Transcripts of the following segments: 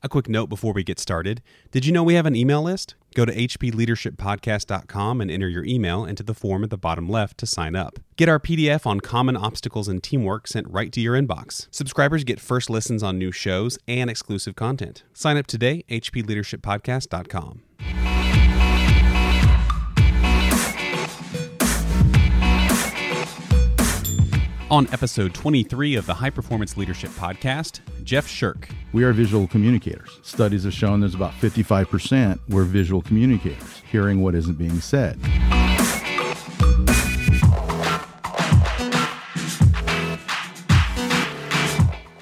A quick note before we get started Did you know we have an email list? Go to hpleadershippodcast.com and enter your email into the form at the bottom left to sign up. Get our PDF on common obstacles and teamwork sent right to your inbox. Subscribers get first listens on new shows and exclusive content. Sign up today, hpleadershippodcast.com. On episode 23 of the High Performance Leadership Podcast, Jeff Shirk. We are visual communicators. Studies have shown there's about 55% we're visual communicators, hearing what isn't being said.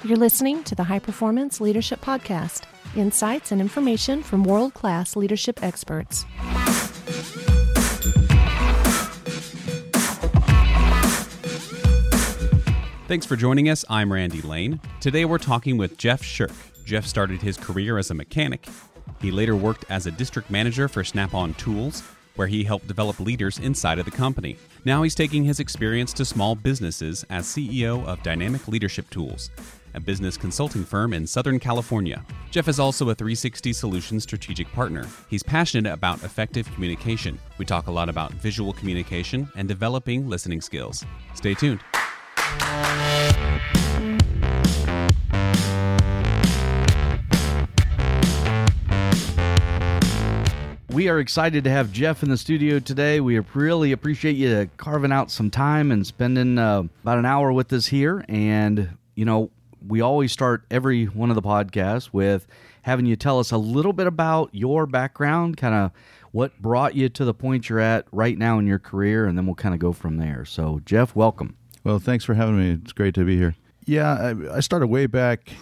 You're listening to the High Performance Leadership Podcast insights and information from world class leadership experts. Thanks for joining us. I'm Randy Lane. Today we're talking with Jeff Shirk. Jeff started his career as a mechanic. He later worked as a district manager for Snap on Tools, where he helped develop leaders inside of the company. Now he's taking his experience to small businesses as CEO of Dynamic Leadership Tools, a business consulting firm in Southern California. Jeff is also a 360 Solutions strategic partner. He's passionate about effective communication. We talk a lot about visual communication and developing listening skills. Stay tuned. We are excited to have Jeff in the studio today. We really appreciate you carving out some time and spending uh, about an hour with us here. And, you know, we always start every one of the podcasts with having you tell us a little bit about your background, kind of what brought you to the point you're at right now in your career, and then we'll kind of go from there. So, Jeff, welcome. Well, thanks for having me. It's great to be here. Yeah, I, I started way back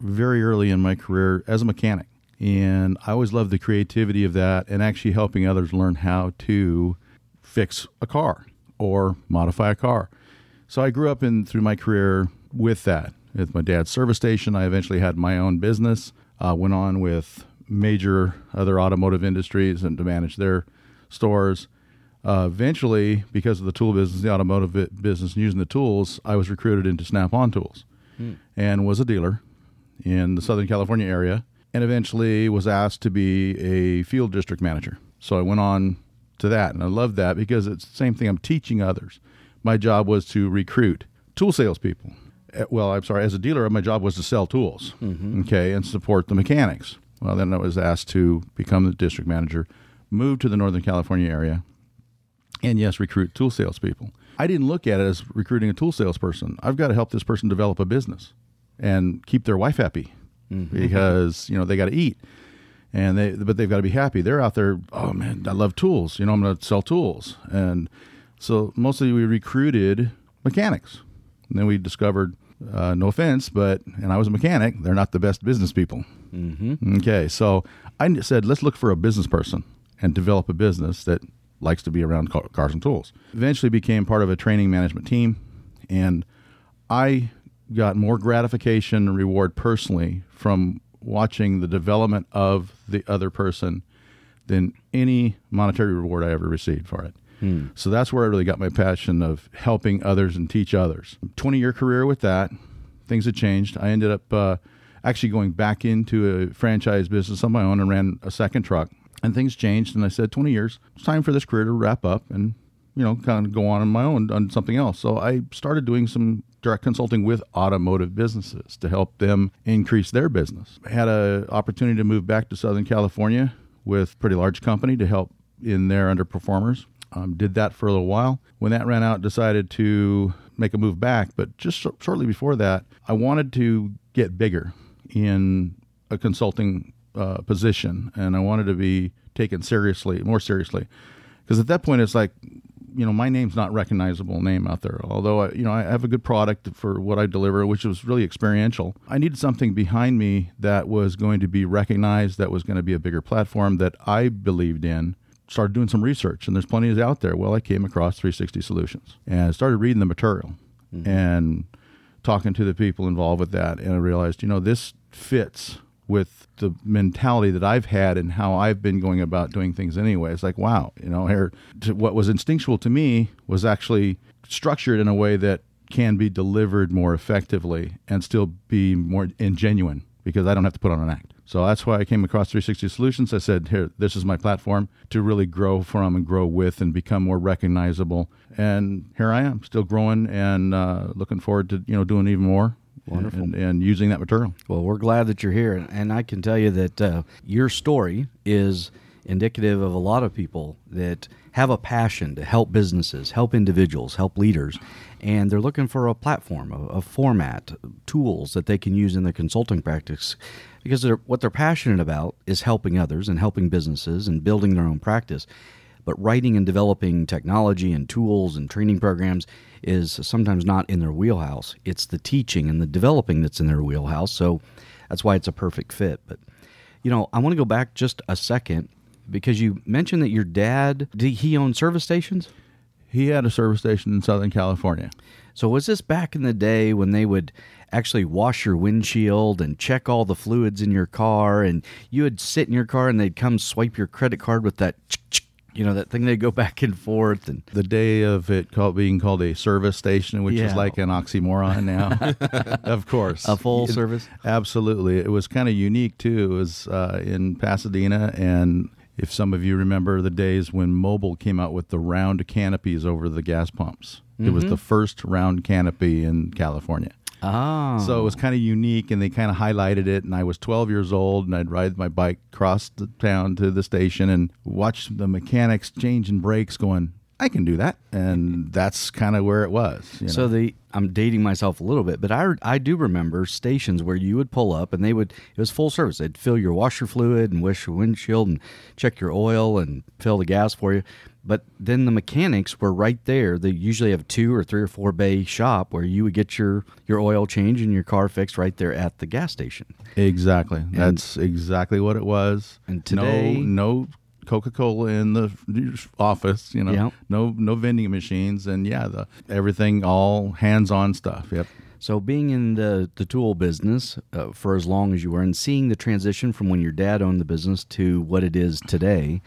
very early in my career as a mechanic. And I always loved the creativity of that and actually helping others learn how to fix a car or modify a car. So I grew up in through my career with that. With my dad's service station, I eventually had my own business. Uh, went on with major other automotive industries and to manage their stores. Uh, eventually, because of the tool business, the automotive business, and using the tools, I was recruited into Snap On Tools hmm. and was a dealer in the Southern California area and eventually was asked to be a field district manager. So I went on to that, and I love that because it's the same thing I'm teaching others. My job was to recruit tool salespeople. Eh, well, I'm sorry, as a dealer, my job was to sell tools, mm-hmm. okay, and support the mechanics. Well, then I was asked to become the district manager, move to the Northern California area, and yes, recruit tool salespeople. I didn't look at it as recruiting a tool salesperson. I've got to help this person develop a business and keep their wife happy mm-hmm. because you know they got to eat, and they but they've got to be happy. They're out there. Oh man, I love tools. You know, I'm going to sell tools, and so mostly we recruited mechanics. And then we discovered, uh, no offense, but and I was a mechanic. They're not the best business people. Mm-hmm. Okay, so I said let's look for a business person and develop a business that likes to be around cars and tools. Eventually became part of a training management team, and I got more gratification and reward personally from watching the development of the other person than any monetary reward I ever received for it. Hmm. So that's where I really got my passion of helping others and teach others. 20 year career with that. Things had changed. I ended up uh, actually going back into a franchise business on my own and ran a second truck. And things changed. And I said, 20 years, it's time for this career to wrap up and, you know, kind of go on on my own on something else. So I started doing some direct consulting with automotive businesses to help them increase their business. I had an opportunity to move back to Southern California with a pretty large company to help in their underperformers. Um, did that for a little while. When that ran out, decided to make a move back. But just sh- shortly before that, I wanted to get bigger in a consulting uh, position, and I wanted to be taken seriously, more seriously, because at that point it's like you know my name's not recognizable name out there. Although I, you know I have a good product for what I deliver which was really experiential. I needed something behind me that was going to be recognized that was going to be a bigger platform that I believed in started doing some research and there's plenty of out there. Well I came across 360 solutions and started reading the material mm-hmm. and talking to the people involved with that and I realized you know this fits with the mentality that I've had and how I've been going about doing things anyway. It's like, wow, you know, here, what was instinctual to me was actually structured in a way that can be delivered more effectively and still be more ingenuine because I don't have to put on an act. So that's why I came across 360 Solutions. I said, here, this is my platform to really grow from and grow with and become more recognizable. And here I am, still growing and uh, looking forward to you know doing even more. Wonderful. And, and using that material. Well, we're glad that you're here, and- I can tell you that uh, your story is indicative of a lot of people that have a passion to help businesses, help individuals, help leaders, and they're looking for a platform, a, a format, tools that they can use in their consulting practice, because they're, what they're passionate about is helping others and helping businesses and building their own practice. But writing and developing technology and tools and training programs is sometimes not in their wheelhouse. It's the teaching and the developing that's in their wheelhouse. So that's why it's a perfect fit. But, you know, I want to go back just a second because you mentioned that your dad, did he own service stations? He had a service station in Southern California. So was this back in the day when they would actually wash your windshield and check all the fluids in your car and you would sit in your car and they'd come swipe your credit card with that you know that thing they go back and forth and The day of it called, being called a service station, which Yeah. is like an oxymoron now. of course. a full It- service Absolutely. It was kind of unique too. It was uh, in Pasadena. And if some of you remember the days when Mobil came out with the round canopies over the gas pumps, it was the first round canopy in California. Ah So it was kind of unique, and they kind of highlighted it. And I was 12 years old, and I'd ride my bike across the town to the station and watch the mechanics changing brakes, going, "I can do that," and that's kind of where it was. you So know. the I'm dating myself a little bit, but I I do remember stations where you would pull up and they would it was full service. They'd fill your washer fluid and wash your windshield and check your oil and fill the gas for you. But then the mechanics were right there. They usually have two or three or four bay shop where you would get your your oil change and your car fixed right there at the gas station. Exactly. That's exactly what it was. And today- no, no Coca Cola in the office. You know, Yeah. no no vending machines, and yeah, the everything all hands on stuff. Yep. So, being in the, the tool business uh, for as long as you were and seeing the transition from when your dad owned the business to what it is today,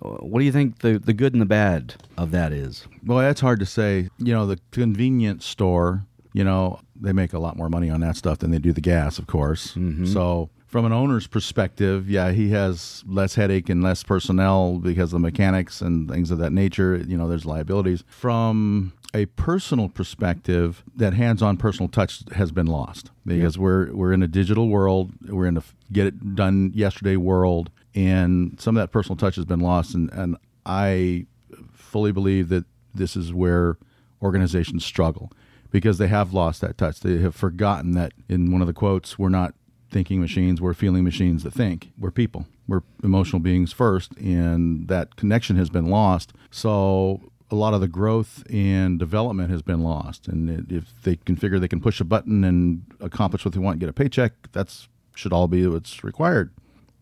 what do you think the, the good and the bad of that is? Well, that's hard to say. You know, the convenience store. You know, they make a lot more money on that stuff than they do the gas, of course. Mm-hmm. So. From an owner's perspective, yeah, he has less headache and less personnel because of the mechanics and things of that nature. You know, there's liabilities. From a personal perspective, that hands-on personal touch has been lost because we're we're in a digital world. We're in a get it done yesterday world, and some of that personal touch has been lost. And and I fully believe that this is where organizations struggle because they have lost that touch. They have forgotten that in one of the quotes, we're not thinking machines, we're feeling machines that think. We're people. We're emotional beings first, and that connection has been lost. So a lot of the growth and development has been lost. And if they can figure they can push a button and accomplish what they want and get a paycheck, that's should all be what's required.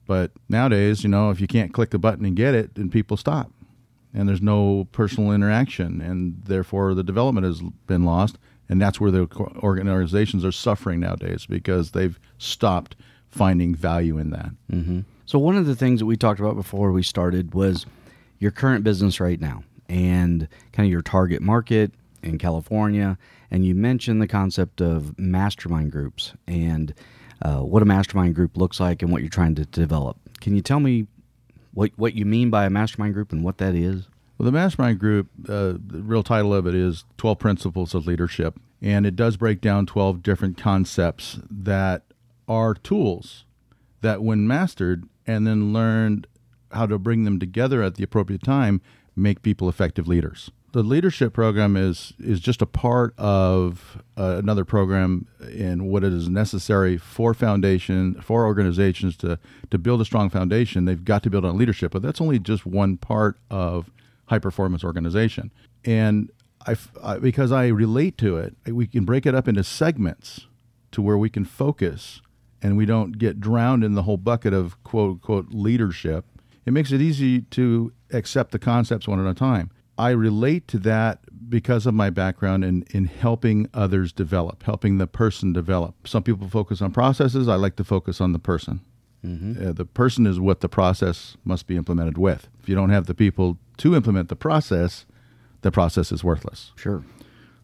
But nowadays, you know, if you can't click the button and get it, then people stop. And there's no personal interaction, and therefore the development has been lost. And that's where the organizations are suffering nowadays because they've stopped finding value in that. So, one of the things that we talked about before we started was your current business right now and kind of your target market in California. And you mentioned the concept of mastermind groups and uh, what a mastermind group looks like and what you're trying to develop. Can you tell me what, what you mean by a mastermind group and what that is? Well, the mastermind group, uh, the real title of it is 12 Principles of Leadership. And it does break down 12 different concepts that are tools that, when mastered and then learned how to bring them together at the appropriate time, make people effective leaders. The leadership program is is just a part of uh, another program in what is necessary for foundation for organizations to to build a strong foundation. They've got to build on leadership, but that's only just one part of high performance organization. And I, I because I relate to it, we can break it up into segments to where we can focus and we don't get drowned in the whole bucket of quote unquote leadership. It makes it easy to accept the concepts one at a time. I relate to that because of my background in, in helping others develop, helping the person develop. Some people focus on processes. I like to focus on the person. Uh, the person is what the process must be implemented with. If you don't have the people to implement the process, the process is worthless. Sure.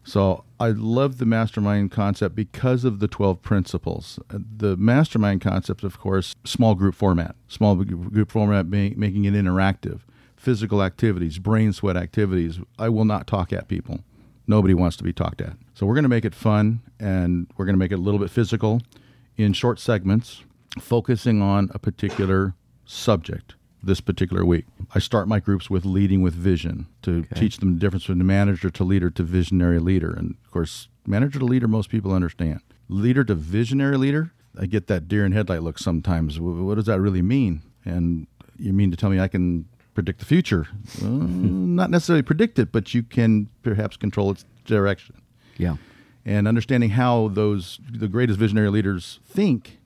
So I love the mastermind concept because of the 12 principles. The mastermind concept, of course, small group format, small group format, being, making it interactive, physical activities, brain sweat activities. I will not talk at people. Nobody wants to be talked at. So we're going to make it fun and we're going to make it a little bit physical in short segments, focusing on a particular subject this particular week. I start my groups with leading with vision to okay. teach them the difference between the manager to leader to visionary leader. And of course, manager to leader, most people understand. Leader to visionary leader, I get that deer in headlight look sometimes. What does that really mean? And you mean to tell me I can predict the future? Uh, not necessarily predict it, but you can perhaps control its direction. Yeah. And understanding how those the greatest visionary leaders think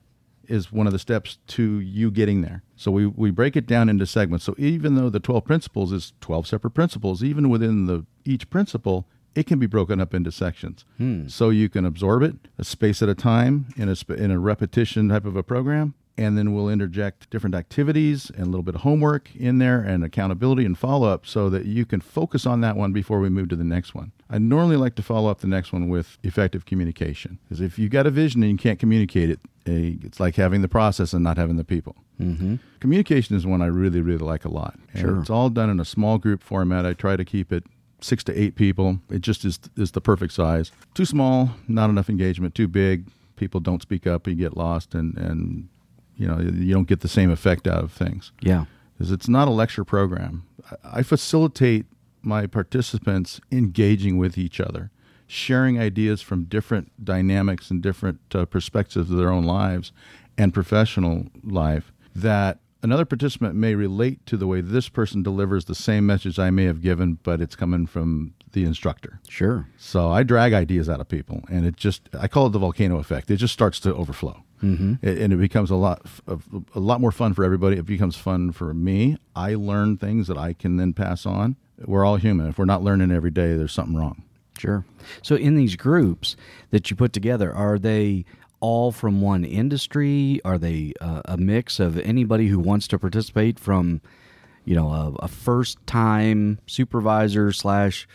is one of the steps to you getting there. So we, we break it down into segments. So even though the 12 principles is 12 separate principles, even within the each principle, it can be broken up into sections. Hmm. So you can absorb it a space at a time in a, in a repetition type of a program, and then we'll interject different activities and a little bit of homework in there and accountability and follow up so that you can focus on that one before we move to the next one. I normally like to follow up the next one with effective communication because if you've got a vision and you can't communicate it, it's like having the process and not having the people. Mm-hmm. Communication is one I really, really like a lot. And sure. It's all done in a small group format. I try to keep it six to eight people. It just is is the perfect size. Too small, not enough engagement. Too big, people don't speak up. You get lost, and and you know you don't get the same effect out of things. Yeah, because it's not a lecture program. I facilitate my participants engaging with each other, sharing ideas from different dynamics and different uh, perspectives of their own lives and professional life that another participant may relate to the way this person delivers the same message I may have given, but it's coming from the instructor. Sure. So I drag ideas out of people, and it just I call it the volcano effect. It just starts to overflow, mm-hmm. and it becomes a lot a lot more fun for everybody. It becomes fun for me. I learn things that I can then pass on. We're all human. If we're not learning every day, there's something wrong. Sure. So in these groups that you put together, are they all from one industry? Are they uh, a mix of anybody who wants to participate from, you know, a, a first time supervisor slash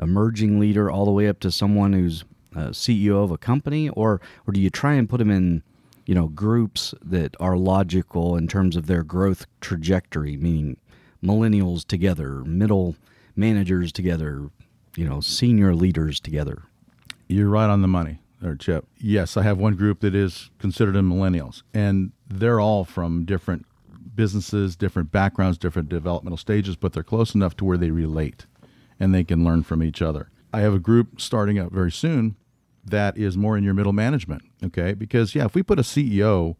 emerging leader all the way up to someone who's a CEO of a company, or or do you try and put them in, you know, groups that are logical in terms of their growth trajectory, meaning millennials together, middle managers together, you know, senior leaders together? You're right on the money or Chip. Yes, I have one group that is considered in millennials, and they're all from different businesses, different backgrounds, different developmental stages, but they're close enough to where they relate and they can learn from each other. I have a group starting up very soon that is more in your middle management, okay? Because, yeah, if we put a CEO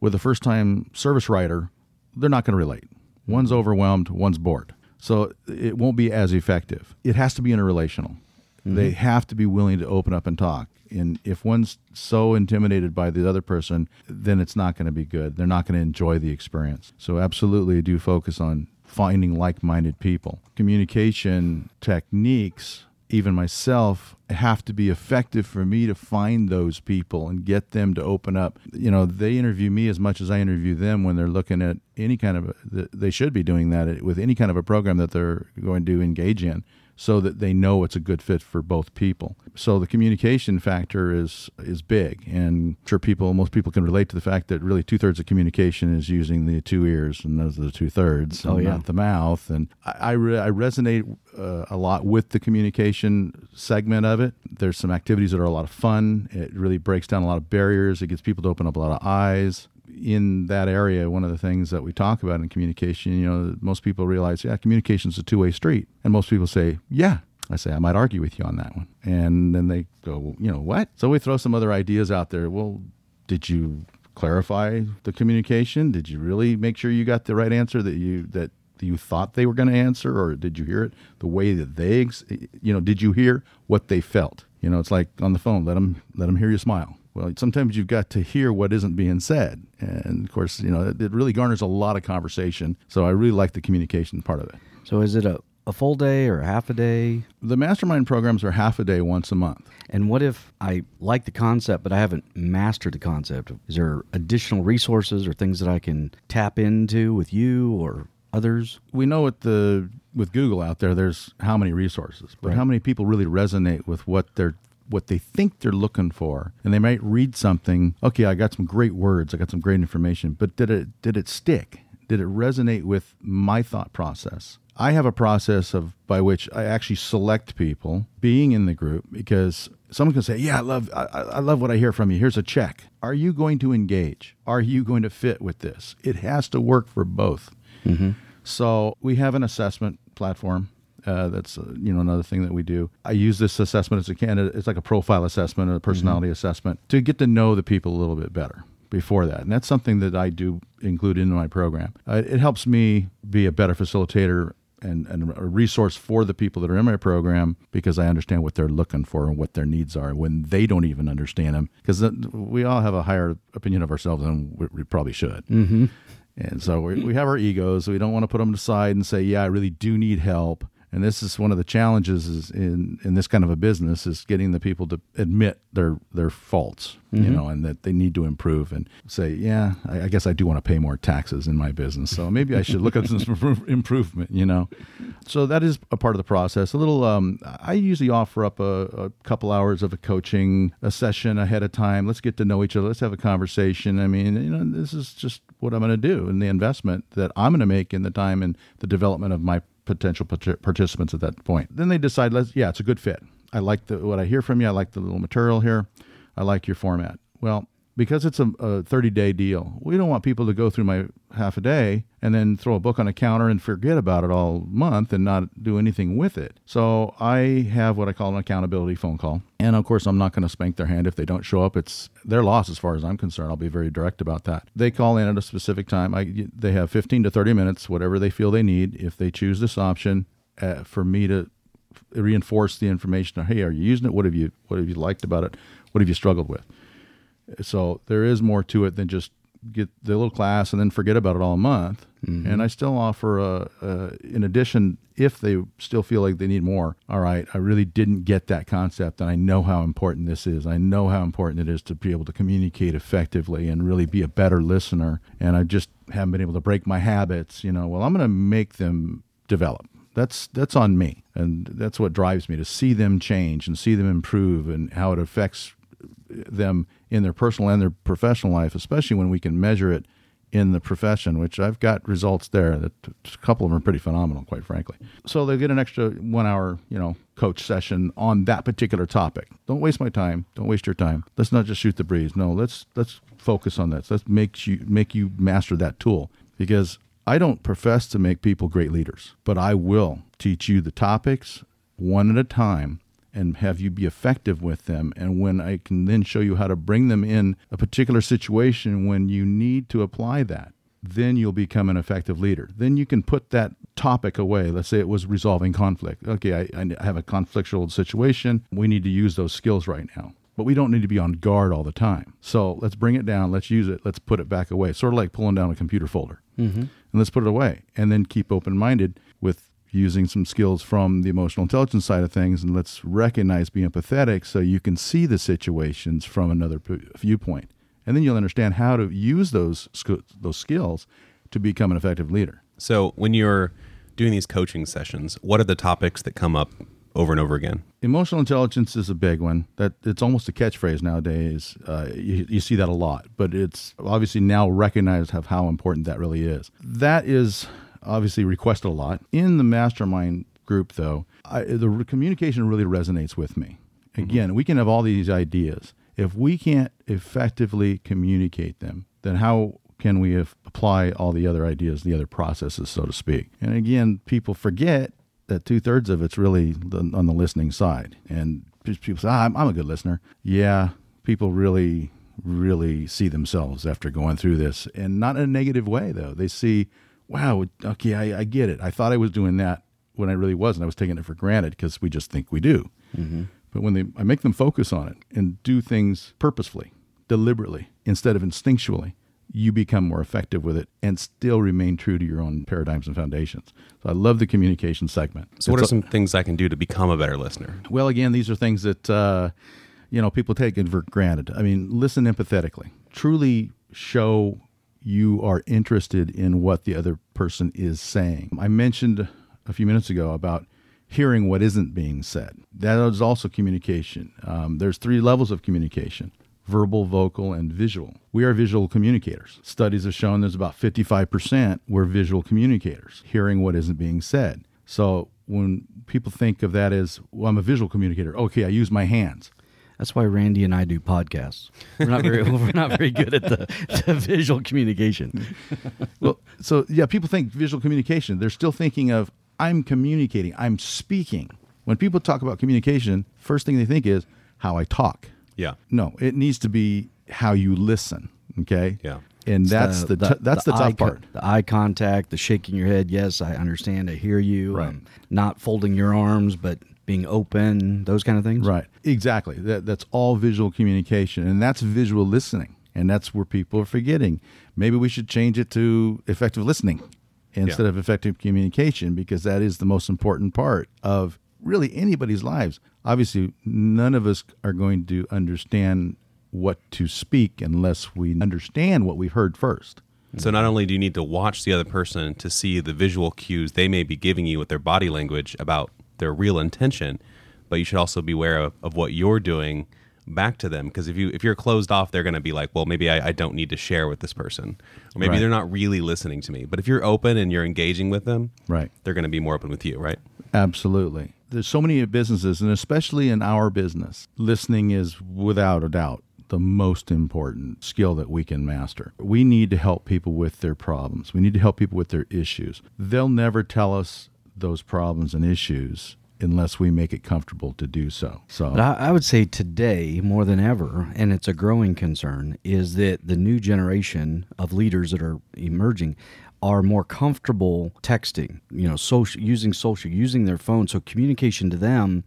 with a first time service writer, they're not going to relate. One's overwhelmed, one's bored. So it won't be as effective. It has to be interrelational. Mm-hmm. They have to be willing to open up and talk. And if one's so intimidated by the other person, then it's not going to be good. They're not going to enjoy the experience. So, absolutely, do focus on finding like minded people. Communication techniques, even myself, have to be effective for me to find those people and get them to open up. You know, they interview me as much as I interview them when they're looking at any kind of, a, they should be doing that eh, with any kind of a program that they're going to engage in so that they know it's a good fit for both people. So the communication factor is is big, and I'm sure people most people can relate to the fact that really two thirds of communication is using the two ears, and those are the two thirds, oh, yeah. not the mouth. And I I, re- I resonate uh, a lot with the communication segment of it. There's some activities that are a lot of fun. It really breaks down a lot of barriers. It gets people to open up a lot of eyes in that area, one of the things that we talk about in communication, you know, most people realize, yeah, communication is a two way street. And most people say, yeah. I say, I might argue with you on that one. And then they go, you know, what? So we throw some other ideas out there. Well, did you clarify the communication? Did you really make sure you got the right answer that you that you thought they were going to answer, or did you hear it the way that they, you know, did you hear what they felt? You know, it's like on the phone. Let them let them hear you smile. Well, sometimes you've got to hear what isn't being said. And of course, you know, it, it really garners a lot of conversation. So I really like the communication part of it. So is it a, a full day or a half a day? The mastermind programs are half a day once a month. And what if I like the concept, but I haven't mastered the concept? Is there additional resources or things that I can tap into with you or others? We know with the with Google out there, there's how many resources, but Right. how many people really resonate with what they're what they think they're looking for, and they might read something. Okay, I got some great words, I got some great information, but did it did it stick? Did it resonate with my thought process? I have a process of by which I actually select people being in the group because someone can say, "Yeah, I love I, I I love what I hear from you. Here's a check. Are you going to engage? Are you going to fit with this? It has to work for both." Mm-hmm. So we have an assessment platform. Uh, that's uh, you know another thing that we do. I use this assessment as a candidate. It's like a profile assessment, or a personality assessment to get to know the people a little bit better before that, and that's something that I do include in my program. Uh, it helps me be a better facilitator and, and a resource for the people that are in my program because I understand what they're looking for and what their needs are when they don't even understand them. Because we all have a higher opinion of ourselves than we, we probably should. Mm-hmm. And so we, we have our egos. We don't want to put them aside and say, "Yeah, I really do need help." And this is one of the challenges is in in this kind of a business is getting the people to admit their their faults, you know, and that they need to improve and say, "Yeah, I, I guess I do want to pay more taxes in my business, so maybe I should look at some improvement." You know, so that is a part of the process. A little, um, I usually offer up a, a couple hours of a coaching a session ahead of time. Let's get to know each other. Let's have a conversation. I mean, you know, this is just what I'm going to do and the investment that I'm going to make in the time and the development of my potential participants at that point. Then they decide, let's, yeah, it's a good fit. I like the, what I hear from you. I like the little material here. I like your format. Well, because it's a, a 30 day deal, we don't want people to go through my half a day and then throw a book on a counter and forget about it all month and not do anything with it. So I have what I call an accountability phone call. And of course, I'm not going to spank their hand if they don't show up. It's their loss as far as I'm concerned. I'll be very direct about that. They call in at a specific time. I, they have 15 to 30 minutes, whatever they feel they need. If they choose this option, uh, for me to reinforce the information. Hey, are you using it? What have you What have you liked about it? What have you struggled with? So there is more to it than just get the little class and then forget about it all month. Mm-hmm. And I still offer, a, a, in addition, if they still feel like they need more, all right, I really didn't get that concept and I know how important this is. I know how important it is to be able to communicate effectively and really be a better listener. And I just haven't been able to break my habits, you know, well, I'm going to make them develop. That's that's on me, and that's what drives me to see them change and see them improve, and how it affects them in their personal and their professional life, especially when we can measure it in the profession, which I've got results there that a couple of them are pretty phenomenal, quite frankly. So they get an extra one hour, you know, coach session on that particular topic. Don't waste my time. Don't waste your time. Let's not just shoot the breeze. No, let's let's focus on this. Let's make you make you master that tool because I don't profess to make people great leaders, but I will teach you the topics one at a time and have you be effective with them. And when I can then show you how to bring them in a particular situation when you need to apply that, then you'll become an effective leader. Then you can put that topic away. Let's say it was resolving conflict. Okay, I, I have a conflictual situation. We need to use those skills right now. But we don't need to be on guard all the time. So let's bring it down. Let's use it. Let's put it back away. Sort of like pulling down a computer folder. Mm-hmm. And let's put it away. And then keep open minded with using some skills from the emotional intelligence side of things. And let's recognize, be empathetic so you can see the situations from another p- viewpoint. And then you'll understand how to use those, sk- those skills to become an effective leader. So when you're doing these coaching sessions, what are the topics that come up over and over again? Emotional intelligence is a big one. That it's almost a catchphrase nowadays. Uh, you, you see that a lot, but it's obviously now recognized of how important that really is. That is obviously requested a lot in the mastermind group, though. I, the communication really resonates with me. Again, we can have all these ideas. If we can't effectively communicate them, then how can we apply all the other ideas, the other processes, so to speak? And again, people forget that two thirds of it's really the, on the listening side. And people say, ah, I'm, I'm a good listener. Yeah, people really, really see themselves after going through this, and not in a negative way, though. They see, wow, okay, I, I get it. I thought I was doing that when I really wasn't. I was taking it for granted because we just think we do. But when they, I make them focus on it and do things purposefully, deliberately, instead of instinctually, you become more effective with it and still remain true to your own paradigms and foundations. So I love the communication segment. So what are a- some things I can do to become a better listener? well, again, these are things that uh, you know people take it for granted. I mean, listen empathetically. Truly show you are interested in what the other person is saying. I mentioned a few minutes ago about hearing what isn't being said. That is also communication. Um, there's three levels of communication verbal, vocal, and visual. We are visual communicators. Studies have shown there's about 55% we're visual communicators, hearing what isn't being said. So when people think of that as, well, I'm a visual communicator, okay, I use my hands. That's why Randy and I do podcasts. We're not very we're not very good at the, the visual communication. well, so yeah, people think visual communication. They're still thinking of I'm communicating, I'm speaking. When people talk about communication, first thing they think is how I talk. Yeah. No, it needs to be how you listen. Okay. Yeah. And that's the, the, t- that's the, the tough part. the eye contact, the shaking your head. Yes, I understand. I hear you. Right. Um, not folding your arms, but being open. Those kind of things. Right. Exactly. That, that's all visual communication, and that's visual listening, and that's where people are forgetting. Maybe we should change it to effective listening instead Yeah. of effective communication because that is the most important part of really anybody's lives. Obviously, none of us are going to understand what to speak unless we understand what we've heard first. So not only do you need to watch the other person to see the visual cues they may be giving you with their body language about their real intention, but you should also be aware of, of what you're doing back to them. Because if you if you're closed off, they're going to be like, well, maybe I, I don't need to share with this person, or maybe Right. they're not really listening to me. But if you're open and you're engaging with them, Right. they're going to be more open with you, right? Absolutely. There's so many businesses, and especially in our business, listening is without a doubt the most important skill that we can master. We need to help people with their problems. We need to help people with their issues. They'll never tell us those problems and issues unless we make it comfortable to do so. So But I, I would say today, more than ever, and it's a growing concern, is that the new generation of leaders that are emerging are more comfortable texting, you know, social, using social, using their phone. So communication to them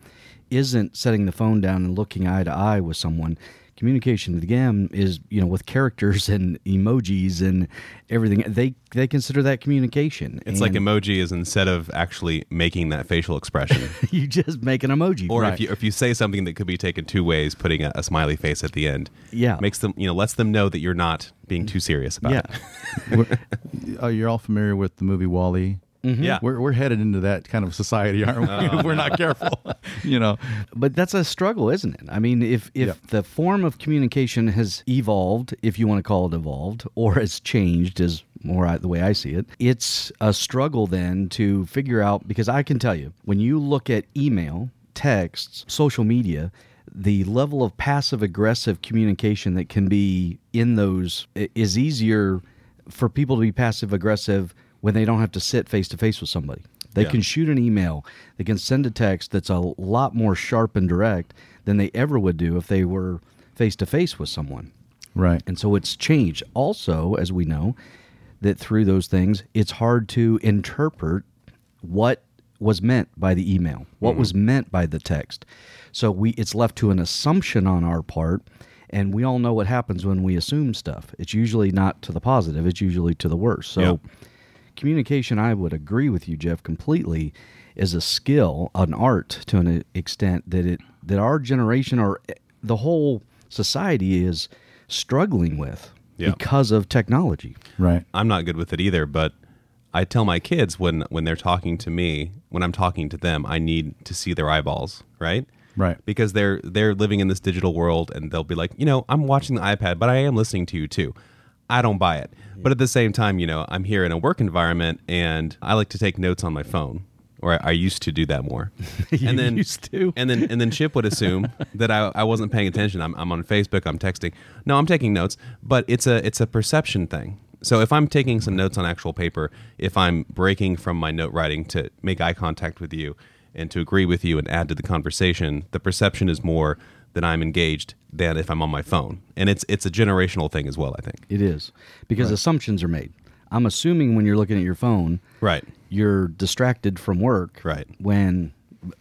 isn't setting the phone down and looking eye to eye with someone. Communication to them is, you know, with characters and emojis and everything. They they consider that communication. It's like emoji is instead of actually making that facial expression. you just make an emoji. Or Right. if you if you say something that could be taken two ways, putting a, a smiley face at the end, Yeah. makes them you know lets them know that you're not being too serious about yeah. it. uh, you're all familiar with the movie WALL-E. Mm-hmm. Yeah, We're, we're headed into that kind of society, aren't we? if uh-huh. we're not careful. you know, But that's a struggle, isn't it? I mean, if if Yeah. the form of communication has evolved, if you want to call it evolved, or has changed, is more the way I see it, it's a struggle then to figure out. Because I can tell you, when you look at email, texts, social media, the level of passive aggressive communication that can be in those is easier for people to be passive aggressive when they don't have to sit face to face with somebody. They Yeah. can shoot an email, they can send a text that's a lot more sharp and direct than they ever would do if they were face to face with someone. right? And so it's changed. Also, as we know, that through those things, it's hard to interpret what was meant by the email, what mm-hmm. was meant by the text. So we it's left to an assumption on our part, and we all know what happens when we assume stuff. It's usually not to the positive, it's usually to the worst. So Yeah. Communication, I would agree with you, Jeff, completely, is a skill, an art to an extent that it that our generation or eh, the whole society is struggling with Yeah. because of technology. Right. I'm not good with it either, but I tell my kids when when they're talking to me, when I'm talking to them, I need to see their eyeballs, right? Right. Because they're they're living in this digital world and they'll be like, you know, I'm watching the iPad, but I am listening to you too. I don't buy it. But at the same time, you know, I'm here in a work environment and I like to take notes on my phone. Or I, I used to do that more. And then used to? and then and then Chip would assume that I, I wasn't paying attention. I'm, I'm on Facebook. I'm texting. No, I'm taking notes, but it's a it's a perception thing. So if I'm taking some notes on actual paper, if I'm breaking from my note writing to make eye contact with you and to agree with you and add to the conversation, the perception is more that I'm engaged than if I'm on my phone. And it's it's a generational thing as well. I think. It is because assumptions are made. I'm assuming when you're looking at your phone, Right. you're distracted from work. Right. When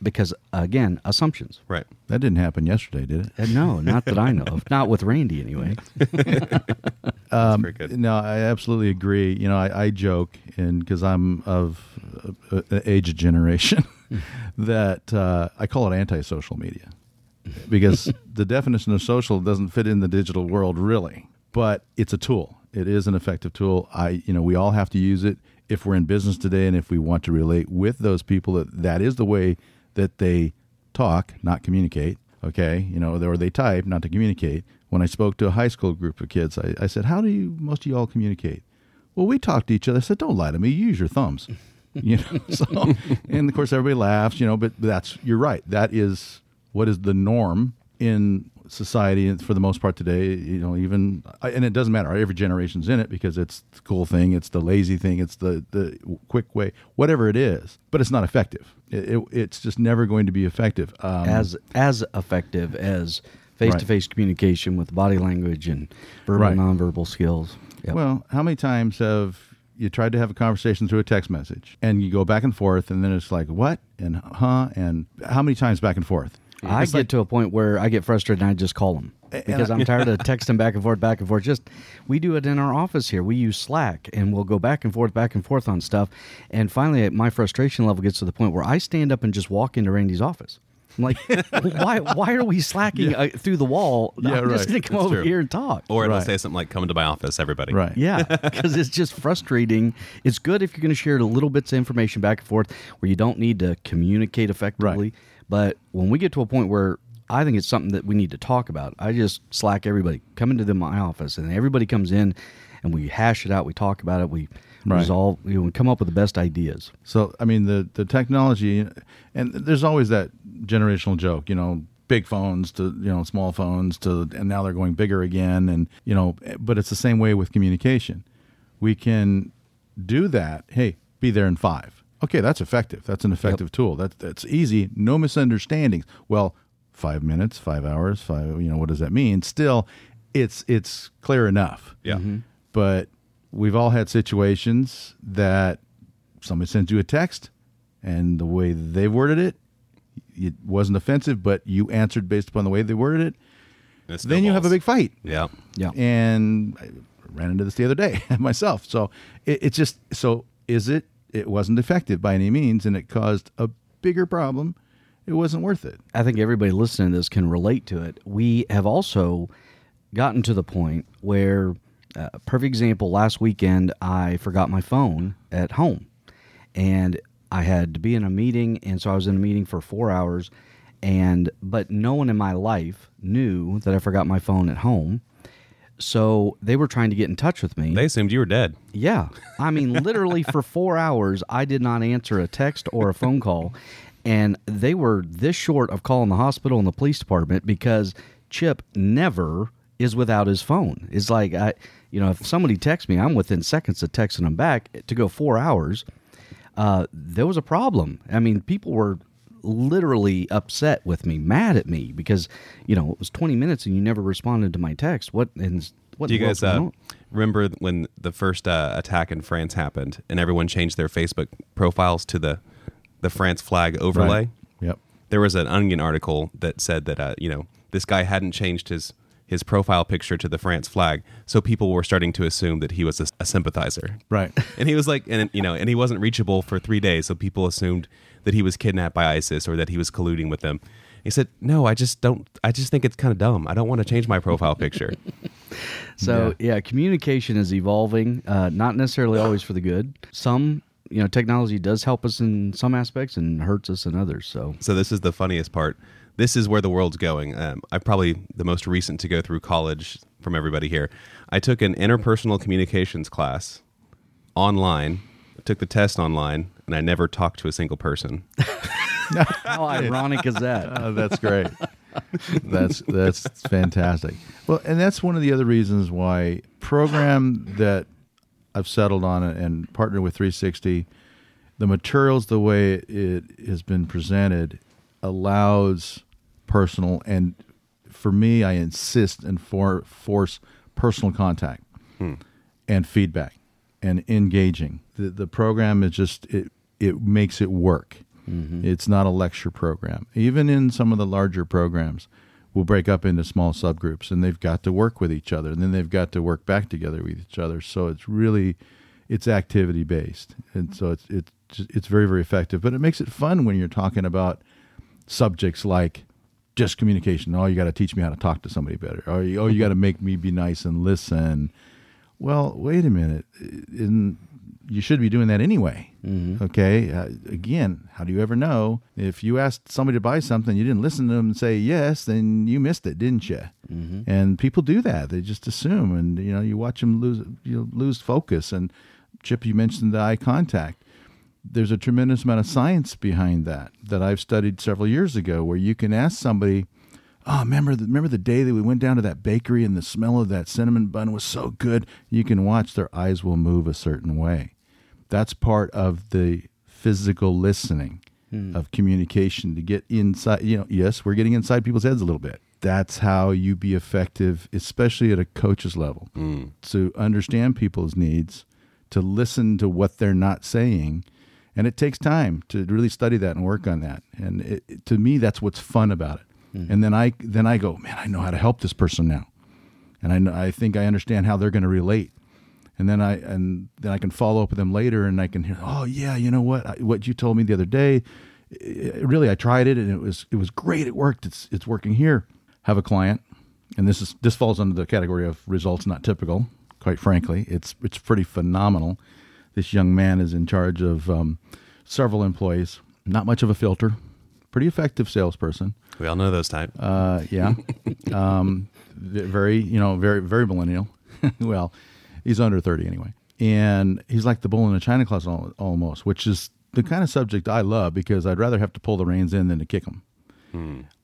because again, assumptions. Right. That didn't happen yesterday, did it? Uh, no, not that I know of. Not with Randy anyway. That's very good. No, I absolutely agree. You know, I, I joke, and because I'm of uh, uh, age of generation, that uh, I call it anti-social media because the definition of social doesn't fit in the digital world really, but it's a tool. It is an effective tool. I, you know, we all have to use it if we're in business today and if we want to relate with those people. That that is the way that they talk, not communicate. Okay, you know, or they type, not to communicate. When I spoke to a high school group of kids, I, I said, "How do you most of you all communicate?" Well, we talk to each other. I said, "Don't lie to me. Use your thumbs." you know, so and of course everybody laughs. You know, but that's you're right. That is what is the norm in society for the most part today. You know, even and it doesn't matter. Every generation's in it because it's the cool thing, it's the lazy thing, it's the the quick way, whatever it is. But it's not effective. It, it, it's just never going to be effective. Um, as as effective as face to face communication with body language and verbal Right. nonverbal skills. Yep. Well, how many times have you tried to have a conversation through a text message and you go back and forth and then it's like what and huh and how many times back and forth? I It's get like- to a point where I get frustrated and I just call them because I'm tired of texting back and forth, back and forth. Just we do it in our office here. We use Slack and we'll go back and forth, back and forth on stuff. And finally, my frustration level gets to the point where I stand up and just walk into Randy's office. I'm like, why? Why are we slacking uh, through the wall? Yeah, I'm just going to come That's over true. here and talk. Or it'll Right. say something like, "Come to my office, everybody." right. Yeah, because it's just frustrating. It's good if you're going to share little bits of information back and forth where you don't need to communicate effectively. Right. But when we get to a point where I think it's something that we need to talk about, I just slack everybody. Come into the, my office, and everybody comes in, and we hash it out. We talk about it. We Right. resolve. You know, we come up with the best ideas. So I mean the the technology, and there's always that generational joke, you know, big phones to you know small phones to, and now they're going bigger again, and you know, but it's the same way with communication. We can do that. Hey, be there in five. Okay, that's effective. That's an effective tool. That's that's easy. No misunderstandings. Well, five minutes, five hours, five. You know, what does that mean? Still, it's it's clear enough Yeah. Mm-hmm. but we've all had situations that somebody sends you a text and the way they worded it it wasn't offensive but you answered based upon the way they worded it And it then you have a big fight Yeah. Yeah. and I ran into this the other day myself so it, it's just so is it it wasn't effective by any means and it caused a bigger problem it wasn't worth it I think everybody listening to this can relate to it. We have also gotten to the point where, uh, perfect example, last weekend I forgot my phone at home and I had to be in a meeting. And so I was in a meeting for four hours. And, but no one in my life knew that I forgot my phone at home. So they were trying to get in touch with me. They assumed you were dead. Yeah. I mean, literally for four hours, I did not answer a text or a phone call. And they were this short of calling the hospital and the police department because Chip never is without his phone. It's like, I, you know, if somebody texts me, I'm within seconds of texting them back to go four hours. Uh, there was a problem. I mean, people were literally upset with me, mad at me because, you know, it was 20 minutes and you never responded to my text. What, and what Do you in the world's guys uh, remember when the first uh, attack in France happened and everyone changed their Facebook profiles to the the France flag overlay? Right. yep There was an Onion article that said that uh, you know this guy hadn't changed his his profile picture to the France flag, so people were starting to assume that he was a, a sympathizer. right And he was like, and you know, and he wasn't reachable for three days, so people assumed that he was kidnapped by ISIS or that he was colluding with them. He said, "No, I just don't. I just think it's kind of dumb. I don't want to change my profile picture." So yeah, communication is evolving, uh, not necessarily always for the good. Some, you know, technology does help us in some aspects and hurts us in others. So So this is the funniest part. This is where the world's going. Um, I'm probably the most recent to go through college from everybody here. I took an interpersonal communications class online. took the test online, and I never talked to a single person. how ironic is that? Uh, that's great. that's that's fantastic. Well, and that's one of the other reasons why program that I've settled on it and partnered with 360, the materials the way it has been presented allows personal and for me I insist and for force personal contact and feedback and engaging. The the program is just it it makes it work. Mm-hmm. It's not a lecture program. Even in some of the larger programs, we'll break up into small subgroups and they've got to work with each other and then they've got to work back together with each other. So it's really it's activity based. And so it's it's it's very very effective, but it makes it fun when you're talking about subjects like just communication. Oh, you got to teach me how to talk to somebody better. Oh, you, oh, you got to make me be nice and listen. Well, wait a minute. In, you should be doing that anyway. Okay. Uh, again, how do you ever know? If you asked somebody to buy something, you didn't listen to them and say yes, then you missed it, didn't you? And people do that. They just assume, and you know, you watch them lose, you lose focus. And Chip, you mentioned the eye contact. There's a tremendous amount of science behind that that I've studied several years ago, where you can ask somebody, oh, remember the, remember the day that we went down to that bakery and the smell of that cinnamon bun was so good? You can watch their eyes will move a certain way. That's part of the physical listening hmm. of communication to get inside. You know, yes, we're getting inside people's heads a little bit. That's how you be effective, especially at a coach's level, hmm. to understand people's needs, to listen to what they're not saying. And it takes time to really study that and work on that. And it, it- to me, that's what's fun about it. And then I then I go, man, I know how to help this person now, and I I think I understand how they're going to relate and then I and then I can follow up with them later, and I can hear, oh yeah, you know what, I, what you told me the other day, i- really I tried it and it was it was great, it worked, it's it's working here. Have a client, and this is this falls under the category of results not typical. Quite frankly, it's it's pretty phenomenal. This young man is in charge of um, several employees, not much of a filter, pretty effective salesperson. We all know those type. Uh, yeah. um, very, you know, very, very millennial. well, he's under 30 anyway. And he's like the bull in the china closet almost, which is the kind of subject I love because I'd rather have to pull the reins in than to kick them.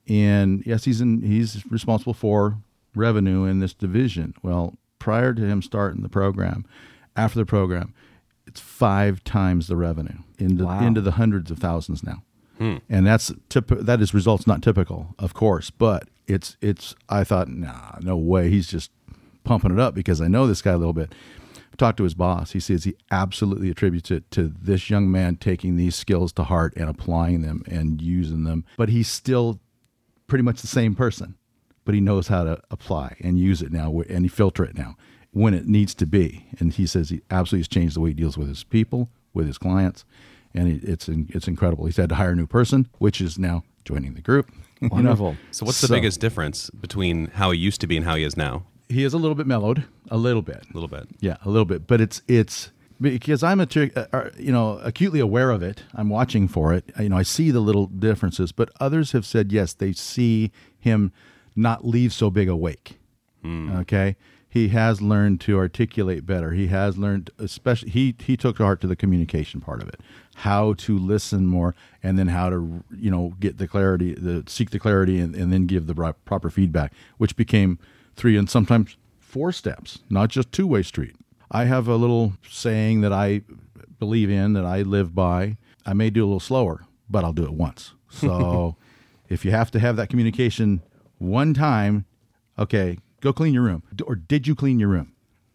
And yes, he's in, he's responsible for revenue in this division. Well, prior to him starting the program, after the program, it's five times the revenue into Wow. into the hundreds of thousands now. Mm. And that's tip, that is results not typical, of course, but it's it's I thought, nah, no way. He's just pumping it up because I know this guy a little bit. Talked to his boss. He says he absolutely attributes it to this young man taking these skills to heart and applying them and using them. But he's still pretty much the same person, but he knows how to apply and use it now and he filter it now when it needs to be. And he says he absolutely has changed the way he deals with his people, with his clients, and it, it's in, it's incredible. He's had to hire a new person, which is now joining the group. You know? Wonderful. So, what's the biggest difference between how he used to be and how he is now? He is a little bit mellowed, a little bit. A little bit. Yeah, a little bit, but it's it's because I'm a uh, uh, you know acutely aware of it. I'm watching for it. You know, I see the little differences, but others have said yes, they see him not leave so big a wake. Okay, he has learned to articulate better. He has learned, especially he he took to heart to the communication part of it, how to listen more, and then how to you know get the clarity, the seek the clarity, and, and then give the pro- proper feedback, which became three and sometimes four steps, not just two way street. I have a little saying that I believe in that I live by. I may do a little slower, but I'll do it once. So if you have to have that communication one time, okay, go clean your room. D- Or did you clean your room?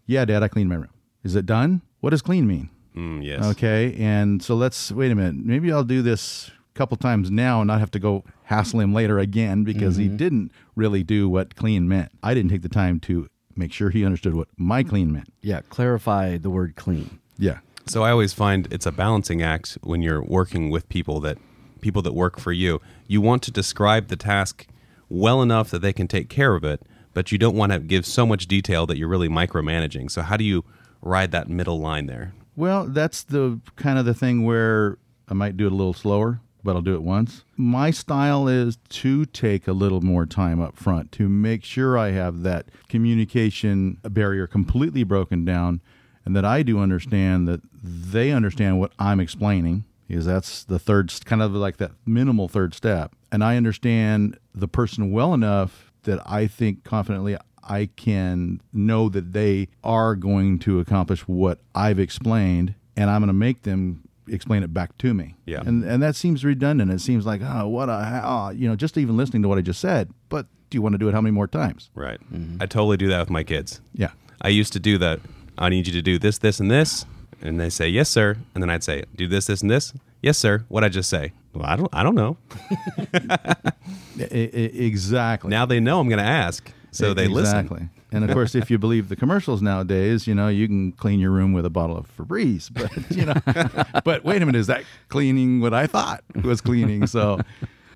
Yeah, Dad, I cleaned my room. Is it done? What does clean mean? Mm, yes. Okay, and so let's wait a minute. Maybe I'll do this a couple times now and not have to go hassle him later again because he didn't really do what clean meant. I didn't take the time to make sure he understood what my clean meant. Yeah, clarify the word clean. Yeah. So I always find it's a balancing act when you're working with people that people that work for you. You want to describe the task well enough that they can take care of it, but you don't want to give so much detail that you're really micromanaging. So how do you ride that middle line there? Well, that's the kind of the thing where I might do it a little slower, but I'll do it once. My style is to take a little more time up front to make sure I have that communication barrier completely broken down and that I do understand that they understand what I'm explaining because that's the third kind of like that minimal third step. And I understand the person well enough that I think confidently I can know that they are going to accomplish what I've explained, and I'm going to make them explain it back to me. Yeah. and and that seems redundant. It seems like oh, what a oh, you know, just even listening to what I just said. But do you want to do it how many more times? Right. Mm-hmm. I totally do that with my kids. Yeah, I used to do that. I need you to do this, this, and this. And they say, yes, sir. And then I'd say, do this, this, and this. Yes, sir. What'd I just say? Well, I don't, I don't know. Exactly. Now they know I'm going to ask. So they exactly. listen. Exactly. And of course, if you believe the commercials nowadays, you know you can clean your room with a bottle of Febreze. But you know, but wait a minute, is that cleaning what I thought was cleaning? So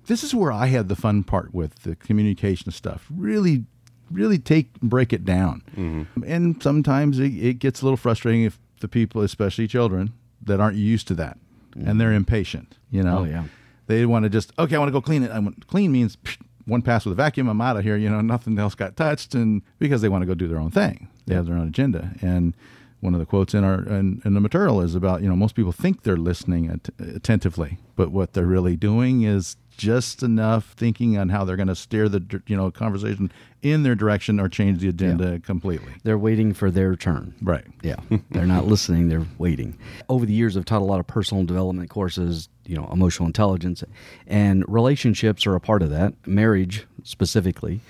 this is where I had the fun part with the communication stuff. Really, really take break it down. Mm-hmm. And sometimes it, it gets a little frustrating if the people, especially children, that aren't used to that and they're impatient. You know, Oh, yeah. they want to just okay, I want to go clean it. I want clean means psh, one pass with a vacuum. I'm out of here. You know, nothing else got touched, and because they want to go do their own thing, they have their own agenda. And one of the quotes in our in, in the material is about you know most people think they're listening att- attentively, but what they're really doing is just enough thinking on how they're going to steer the you know conversation in their direction or change the agenda completely. They're waiting for their turn. Right. Yeah, they're not listening; they're waiting. Over the years, I've taught a lot of personal development courses, you know, emotional intelligence, and relationships are a part of that. Marriage specifically,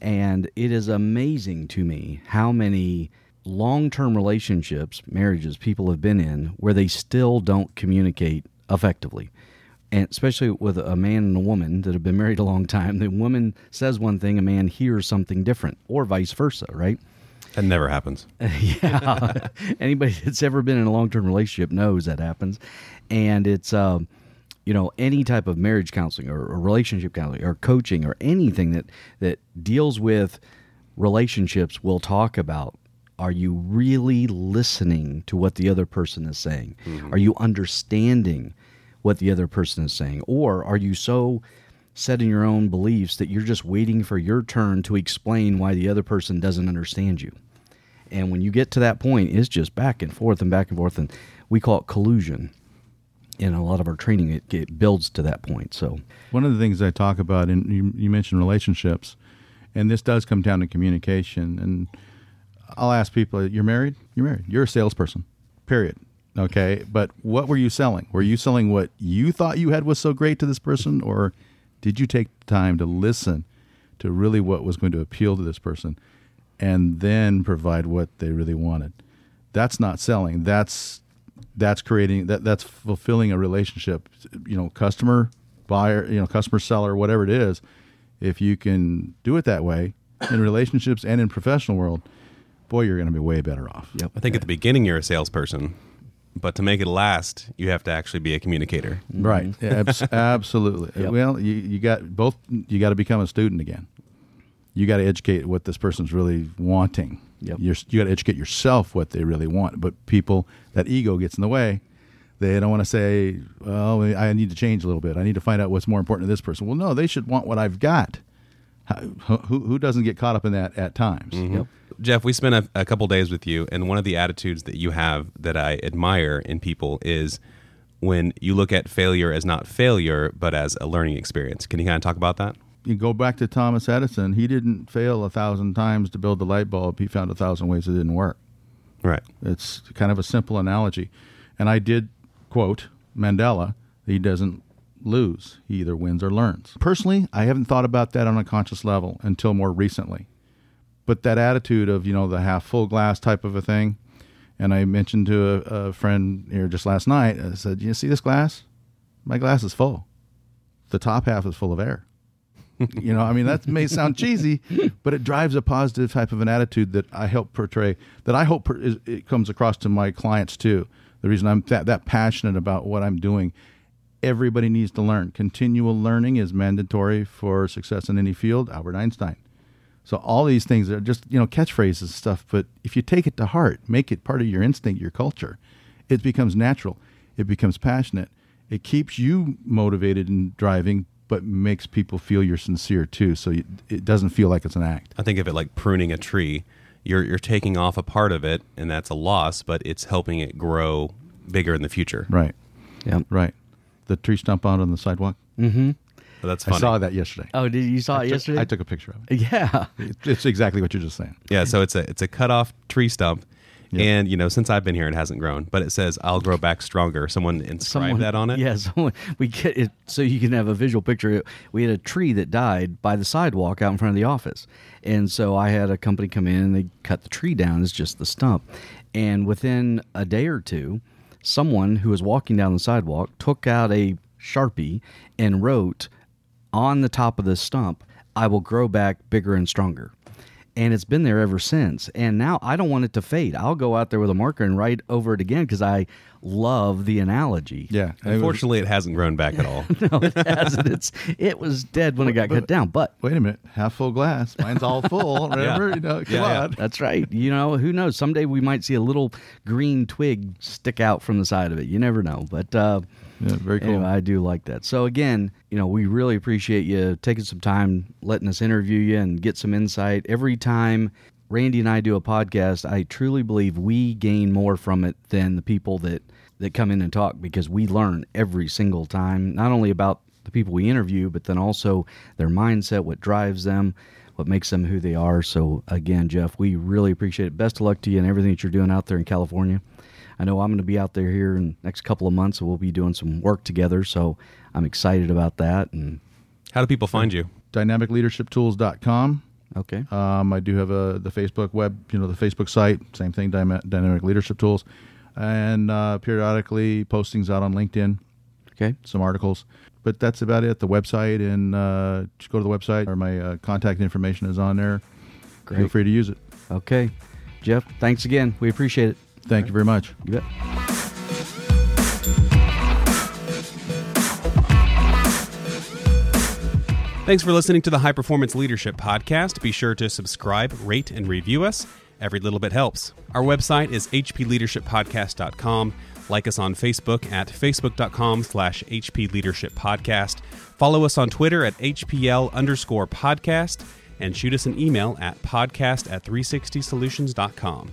and it is amazing to me how many long-term relationships, marriages, people have been in where they still don't communicate effectively. And especially with a man and a woman that have been married a long time, the woman says one thing, a man hears something different, or vice versa, right? That never happens. yeah. Anybody that's ever been in a long term relationship knows that happens. And it's, um, you know, any type of marriage counseling or, or relationship counseling or coaching or anything that, that deals with relationships will talk about are you really listening to what the other person is saying? Are you understanding what the other person is saying? Or are you so set in your own beliefs that you're just waiting for your turn to explain why the other person doesn't understand you? And when you get to that point, it's just back and forth and back and forth. And we call it collusion. In a lot of our training, it, it builds to that point. So, One of the things I talk about, and you, you mentioned relationships, and this does come down to communication. And I'll ask people, "You're married? You're married. You're a salesperson. Period. Okay. But what were you selling? Were you selling what you thought you had was so great to this person, or did you take time to listen to really what was going to appeal to this person, and then provide what they really wanted? That's not selling. That's that's creating that that's fulfilling a relationship you know customer buyer you know customer seller whatever it is if you can do it that way in relationships and in professional world boy you're going to be way better off Yep. I think at the beginning you're a salesperson, but to make it last, you have to actually be a communicator. Mm-hmm. right. Abs- absolutely. Yep. well you, you got both you got to become a student again. You got to educate what this person's really wanting. Yep. You're, you got to educate yourself what they really want but people that ego gets in the way. They don't want to say well i need to change a little bit. I need to find out what's more important to this person. Well no they should want what i've got. How- who, who doesn't get caught up in that at times? Mm-hmm. Yep. Jeff, we spent a, a couple days with you, and one of the attitudes that you have that I admire in people is when you look at failure as not failure, but as a learning experience. Can you kind of talk about that? you go back to thomas edison he didn't fail a thousand times to build the light bulb he found a thousand ways it didn't work Right. It's kind of a simple analogy. And I did quote Mandela, he doesn't lose, he either wins or learns. Personally, I haven't thought about that on a conscious level until more recently. But that attitude of, you know, the half full glass type of a thing, and I mentioned to a, a friend here just last night, I said, You see this glass? My glass is full. The top half is full of air. you know, I mean, that may sound cheesy, but it drives a positive type of an attitude that I help portray, that I hope per, is, it comes across to my clients too. The reason I'm that, that passionate about what I'm doing, everybody needs to learn. Continual learning is mandatory for success in any field. Albert Einstein. So all these things are just you know catchphrases and stuff, but if you take it to heart, make it part of your instinct, your culture, it becomes natural. It becomes passionate. It keeps you motivated and driving, but makes people feel you're sincere too. So you, it doesn't feel like it's an act. I think of it like pruning a tree. You're you're taking off a part of it, and that's a loss, but it's helping it grow bigger in the future. Right. Yep. Right. The tree stump out on the sidewalk. Mm-hmm. But that's I saw that yesterday. Oh, did you saw I it took- yesterday? I took a picture of it. Yeah. It's- It's exactly what you're just saying. Yeah, so it's a it's a cut off tree stump, Yeah. and you know since I've been here it hasn't grown, but it says I'll grow back stronger. Someone inscribed that on it. Yeah, someone we get it so you can have a visual picture. We had a tree that died by the sidewalk out in front of the office, and so I had a company come in and they cut the tree down. It's just the stump, and within a day or two, someone who was walking down the sidewalk took out a sharpie and wrote on the top of the stump, "I will grow back bigger and stronger." and it's been there ever since. And now I don't want it to fade. I'll go out there with a marker and write over it again because I love the analogy. Yeah. it was- Unfortunately, it hasn't grown back at all. no, it hasn't. It's it was dead when it got cut down, but wait a minute, half full glass. Mine's all full. Remember? You know, come Yeah, yeah. That's right. You know, who knows? Someday we might see a little green twig stick out from the side of it. You never know. But uh, Yeah, very cool. anyway, I do like that. So again, you know, we really appreciate you taking some time, letting us interview you and get some insight. Every time Randy and I do a podcast, I truly believe we gain more from it than the people that that come in and talk because we learn every single time, not only about the people we interview, but then also their mindset, what drives them, what makes them who they are. So again, Jeff, we really appreciate it. Best of luck to you and everything that you're doing out there in California. I know I'm going to be out there here in the next couple of months, and we'll be doing some work together. So I'm excited about that. And How do people find you? Dynamicleadershiptools.com. okay, Um, I do have a the Facebook web, you know, the Facebook site, same thing, Dyma- Dynamic Leadership Tools, and uh, periodically postings out on LinkedIn, okay, some articles. But that's about it. The website, and uh, just go to the website, or my uh, contact information is on there. Feel free to use it. okay. Jeff, thanks again. We appreciate it. Thank you very much. You bet. Thanks for listening to the High Performance Leadership Podcast. Be sure to subscribe, rate, and review us. Every little bit helps. Our website is hpleadershippodcast.com. Like us on Facebook at facebook.com slash hpleadershippodcast. Follow us on Twitter at hpl underscore podcast. And shoot us an email at podcast at 360solutions.com.